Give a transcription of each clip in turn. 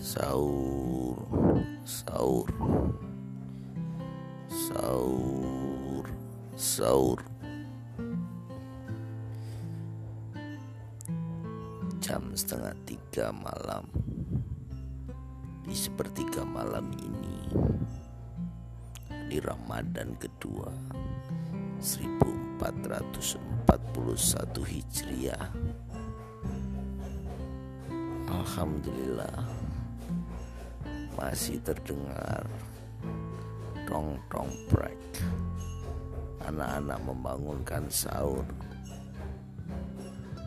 sahur sahur sahur sahur jam setengah tiga malam. Di sepertiga malam ini di Ramadan kedua 1441 Hijriah. Alhamdulillah masih terdengar. Tong-tong prek anak-anak membangunkan sahur.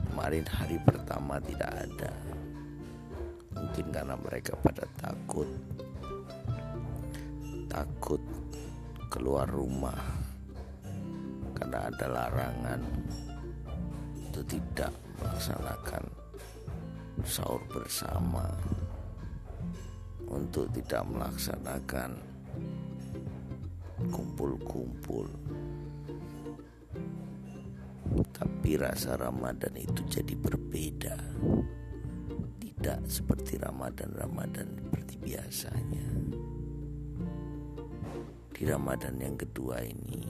Kemarin hari pertama tidak ada. Mungkin karena mereka pada takut. Takut keluar rumah. Karena ada larangan untuk tidak melaksanakan sahur bersama untuk tidak melaksanakan kumpul-kumpul. Tapi rasa Ramadan itu jadi berbeda. Tidak seperti Ramadan-Ramadan seperti biasanya. Di Ramadan yang kedua ini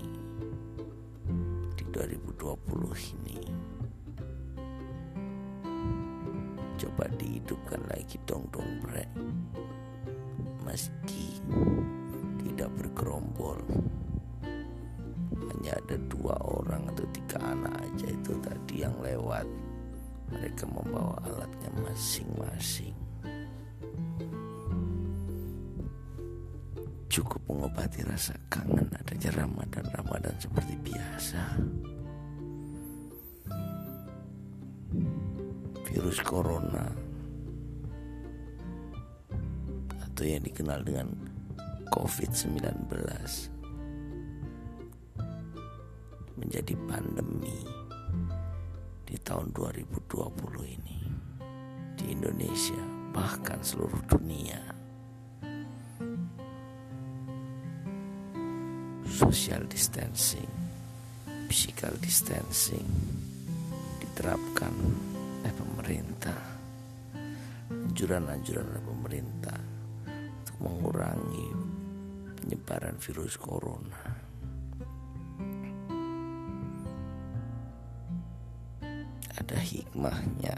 di 2020 ini coba dihidupkan lagi dong-dong brek meski tidak bergerombol. Hanya ada dua orang atau tiga anak aja itu tadi yang lewat. Mereka membawa alatnya masing-masing. Cukup mengobati rasa kangen adanya Ramadan-Ramadan seperti biasa. Virus corona atau yang dikenal dengan COVID-19 menjadi pandemi di tahun 2020 ini. Di Indonesia bahkan seluruh dunia. Social distancing physical distancing diterapkan oleh pemerintah. Anjuran-anjuran oleh pemerintah mengurangi penyebaran virus corona. Ada hikmahnya.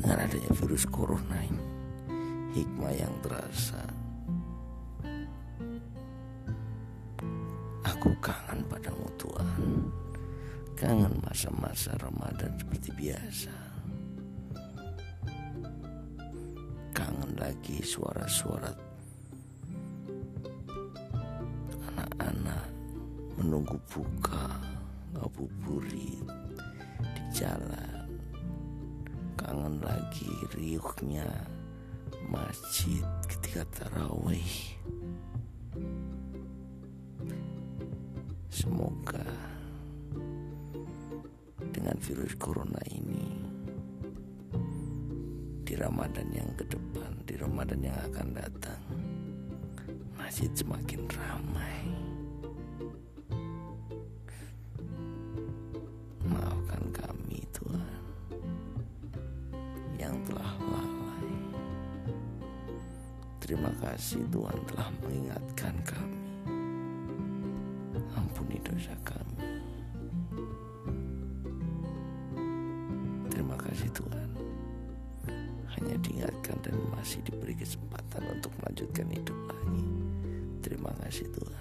Dengan adanya virus corona ini, hikmah yang terasa. Aku kangen padamu Tuhan. Kangen masa-masa Ramadan seperti biasa. Lagi suara-suara anak-anak menunggu buka ngabuburit di jalan. Kangen lagi riuhnya masjid ketika tarawih. Semoga dengan virus corona ini Ramadan yang ke depan, di Ramadan yang akan datang, masjid semakin ramai. Maafkan kami Tuhan yang telah lalai. Terima kasih Tuhan telah mengingatkan kami. Ampuni dosa kami. Terima kasih Tuhan hanya diingatkan dan masih diberi kesempatan untuk melanjutkan hidup lagi. Terima kasih Tuhan.